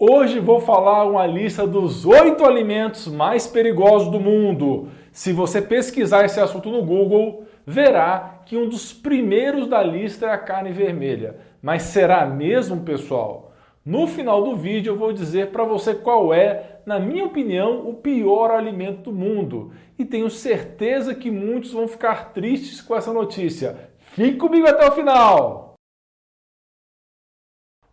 Hoje vou falar uma lista dos oito alimentos mais perigosos do mundo. Se você pesquisar esse assunto no Google, verá que um dos primeiros da lista é a carne vermelha. Mas será mesmo, pessoal? No final do vídeo eu vou dizer para você qual é, na minha opinião, o pior alimento do mundo. E tenho certeza que muitos vão ficar tristes com essa notícia. Fique comigo até o final!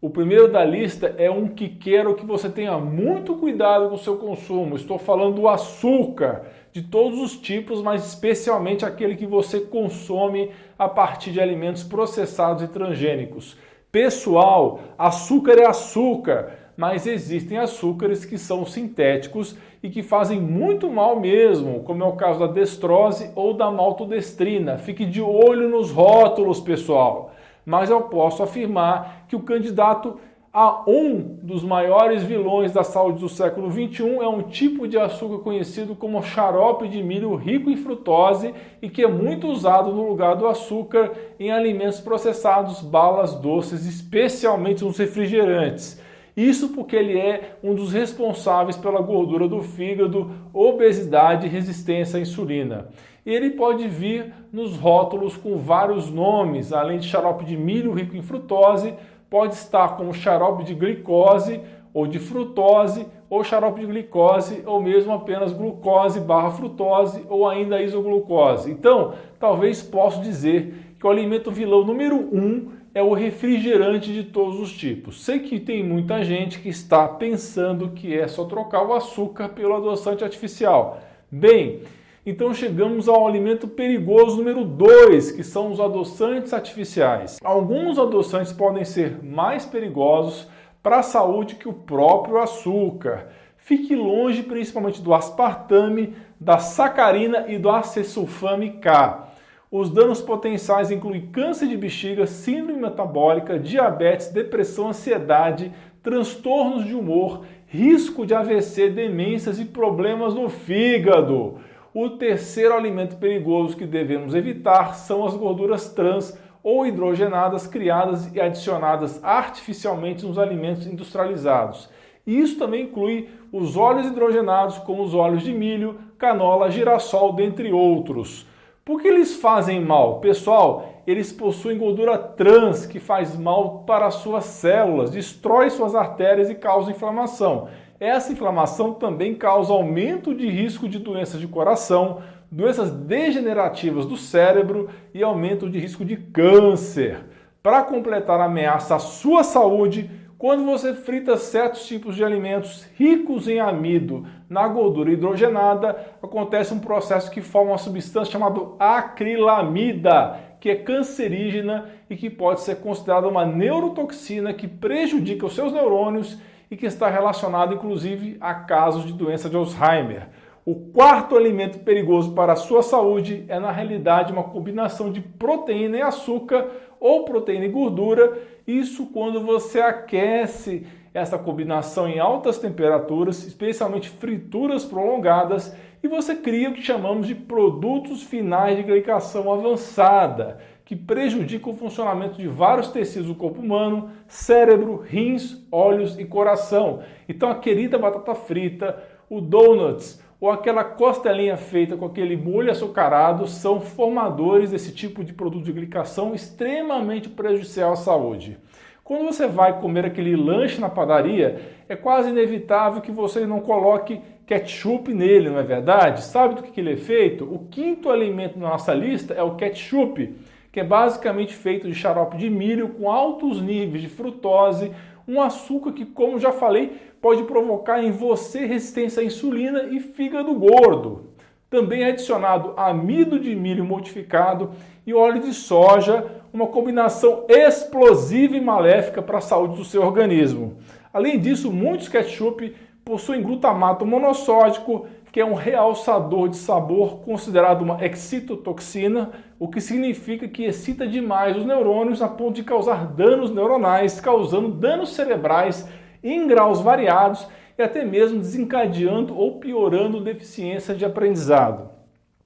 O primeiro da lista é um que quero que você tenha muito cuidado com o seu consumo. Estou falando do açúcar, de todos os tipos, mas especialmente aquele que você consome a partir de alimentos processados e transgênicos. Pessoal, açúcar é açúcar, mas existem açúcares que são sintéticos e que fazem muito mal mesmo, como é o caso da destrose ou da maltodestrina. Fique de olho nos rótulos, pessoal mas eu posso afirmar que o candidato a um dos maiores vilões da saúde do século XXI é um tipo de açúcar conhecido como xarope de milho rico em frutose e que é muito usado no lugar do açúcar em alimentos processados, balas doces, especialmente nos refrigerantes. Isso porque ele é um dos responsáveis pela gordura do fígado, obesidade e resistência à insulina. E ele pode vir nos rótulos com vários nomes, além de xarope de milho rico em frutose, pode estar como xarope de glicose ou de frutose, ou xarope de glicose, ou mesmo apenas glucose barra frutose, ou ainda isoglucose. Então, talvez possa dizer que o alimento vilão número um é o refrigerante de todos os tipos. Sei que tem muita gente que está pensando que é só trocar o açúcar pelo adoçante artificial. Bem, então chegamos ao alimento perigoso número 2, que são os adoçantes artificiais. Alguns adoçantes podem ser mais perigosos para a saúde que o próprio açúcar. Fique longe principalmente do aspartame, da sacarina e do acesulfame K. Os danos potenciais incluem câncer de bexiga, síndrome metabólica, diabetes, depressão, ansiedade, transtornos de humor, risco de AVC, demências e problemas no fígado. O terceiro alimento perigoso que devemos evitar são as gorduras trans ou hidrogenadas criadas e adicionadas artificialmente nos alimentos industrializados. Isso também inclui os óleos hidrogenados, como os óleos de milho, canola, girassol, dentre outros. Por que eles fazem mal? Pessoal, eles possuem gordura trans que faz mal para as suas células, destrói suas artérias e causa inflamação. Essa inflamação também causa aumento de risco de doenças de coração, doenças degenerativas do cérebro e aumento de risco de câncer. Para completar a ameaça à sua saúde, quando você frita certos tipos de alimentos ricos em amido na gordura hidrogenada, acontece um processo que forma uma substância chamada acrilamida, que é cancerígena e que pode ser considerada uma neurotoxina que prejudica os seus neurônios e que está relacionado inclusive a casos de doença de Alzheimer. O quarto alimento perigoso para a sua saúde é, na realidade, uma combinação de proteína e açúcar ou proteína e gordura. Isso quando você aquece essa combinação em altas temperaturas, especialmente frituras prolongadas, e você cria o que chamamos de produtos finais de glicação avançada, que prejudicam o funcionamento de vários tecidos do corpo humano, cérebro, rins, olhos e coração. Então a querida batata frita, o donuts, ou aquela costelinha feita com aquele molho açucarado são formadores desse tipo de produto de glicação extremamente prejudicial à saúde. Quando você vai comer aquele lanche na padaria, é quase inevitável que você não coloque ketchup nele, não é verdade? Sabe do que ele é feito? O quinto alimento na nossa lista é o ketchup, que é basicamente feito de xarope de milho com altos níveis de frutose, um açúcar que, como já falei, pode provocar em você resistência à insulina e fígado gordo. Também é adicionado amido de milho modificado e óleo de soja, uma combinação explosiva e maléfica para a saúde do seu organismo. Além disso, muitos ketchup possuem glutamato monossódico, que é um realçador de sabor considerado uma excitotoxina, o que significa que excita demais os neurônios a ponto de causar danos neuronais, causando danos cerebrais em graus variados e até mesmo desencadeando ou piorando deficiência de aprendizado.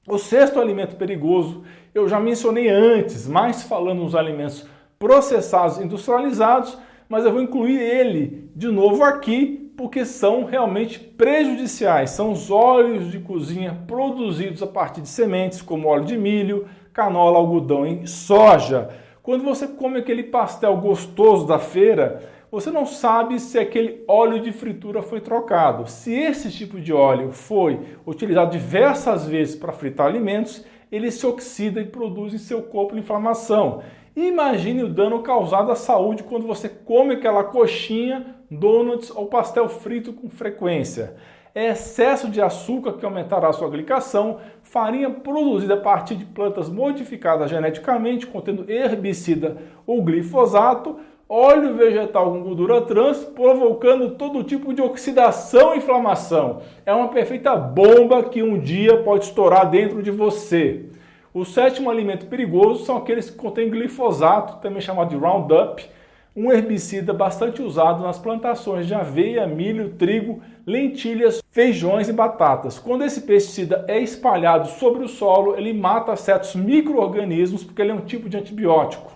O sexto alimento perigoso eu já mencionei antes, mas falando nos alimentos processados industrializados, mas eu vou incluir ele de novo aqui porque são realmente prejudiciais. São os óleos de cozinha produzidos a partir de sementes, como óleo de milho, canola, algodão e soja. Quando você come aquele pastel gostoso da feira, você não sabe se aquele óleo de fritura foi trocado. Se esse tipo de óleo foi utilizado diversas vezes para fritar alimentos, ele se oxida e produz em seu corpo inflamação. Imagine o dano causado à saúde quando você come aquela coxinha, donuts ou pastel frito com frequência. É excesso de açúcar que aumentará sua glicação, farinha produzida a partir de plantas modificadas geneticamente, contendo herbicida ou glifosato, óleo vegetal com gordura trans, provocando todo tipo de oxidação e inflamação. É uma perfeita bomba que um dia pode estourar dentro de você. O sétimo alimento perigoso são aqueles que contêm glifosato, também chamado de Roundup, um herbicida bastante usado nas plantações de aveia, milho, trigo, lentilhas, feijões e batatas. Quando esse pesticida é espalhado sobre o solo, ele mata certos micro-organismos porque ele é um tipo de antibiótico.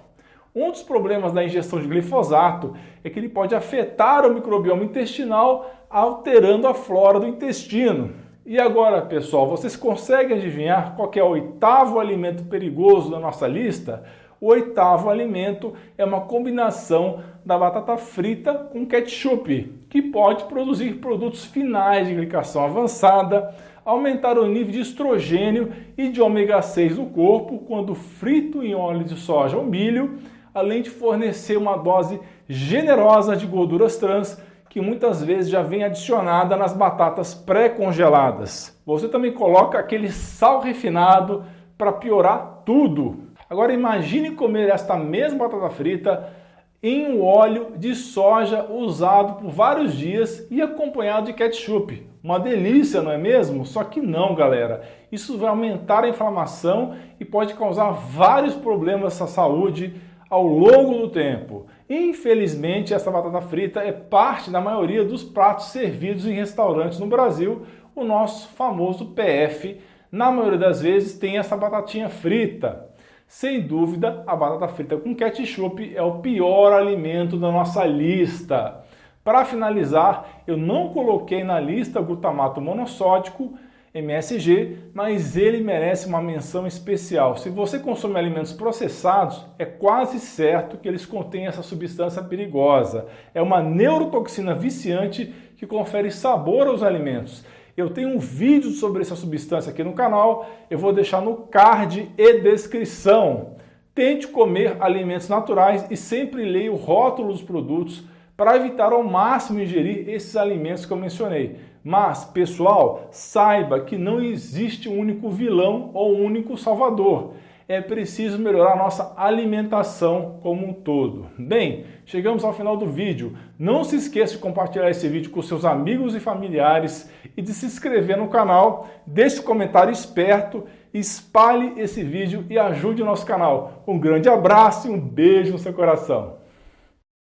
Um dos problemas da ingestão de glifosato é que ele pode afetar o microbioma intestinal, alterando a flora do intestino. E agora, pessoal, vocês conseguem adivinhar qual é o oitavo alimento perigoso da nossa lista? O oitavo alimento é uma combinação da batata frita com ketchup, que pode produzir produtos finais de glicação avançada, aumentar o nível de estrogênio e de ômega 6 no corpo quando frito em óleo de soja ou milho além de fornecer uma dose generosa de gorduras trans que muitas vezes já vem adicionada nas batatas pré-congeladas. Você também coloca aquele sal refinado para piorar tudo. Agora imagine comer esta mesma batata frita em um óleo de soja usado por vários dias e acompanhado de ketchup. Uma delícia, não é mesmo? Só que não, galera. Isso vai aumentar a inflamação e pode causar vários problemas à saúde ao longo do tempo. Infelizmente, essa batata frita é parte da maioria dos pratos servidos em restaurantes no Brasil. O nosso famoso PF, na maioria das vezes, tem essa batatinha frita. Sem dúvida, a batata frita com ketchup é o pior alimento da nossa lista. Para finalizar, eu não coloquei na lista glutamato monossódico MSG, mas ele merece uma menção especial. Se você consome alimentos processados, é quase certo que eles contêm essa substância perigosa. É uma neurotoxina viciante que confere sabor aos alimentos. Eu tenho um vídeo sobre essa substância aqui no canal, eu vou deixar no card e descrição. Tente comer alimentos naturais e sempre leia o rótulo dos produtos para evitar ao máximo ingerir esses alimentos que eu mencionei. Mas, pessoal, saiba que não existe um único vilão ou um único salvador. É preciso melhorar nossa alimentação como um todo. Bem, chegamos ao final do vídeo. Não se esqueça de compartilhar esse vídeo com seus amigos e familiares e de se inscrever no canal. Deixe um comentário esperto, espalhe esse vídeo e ajude o nosso canal. Um grande abraço e um beijo no seu coração.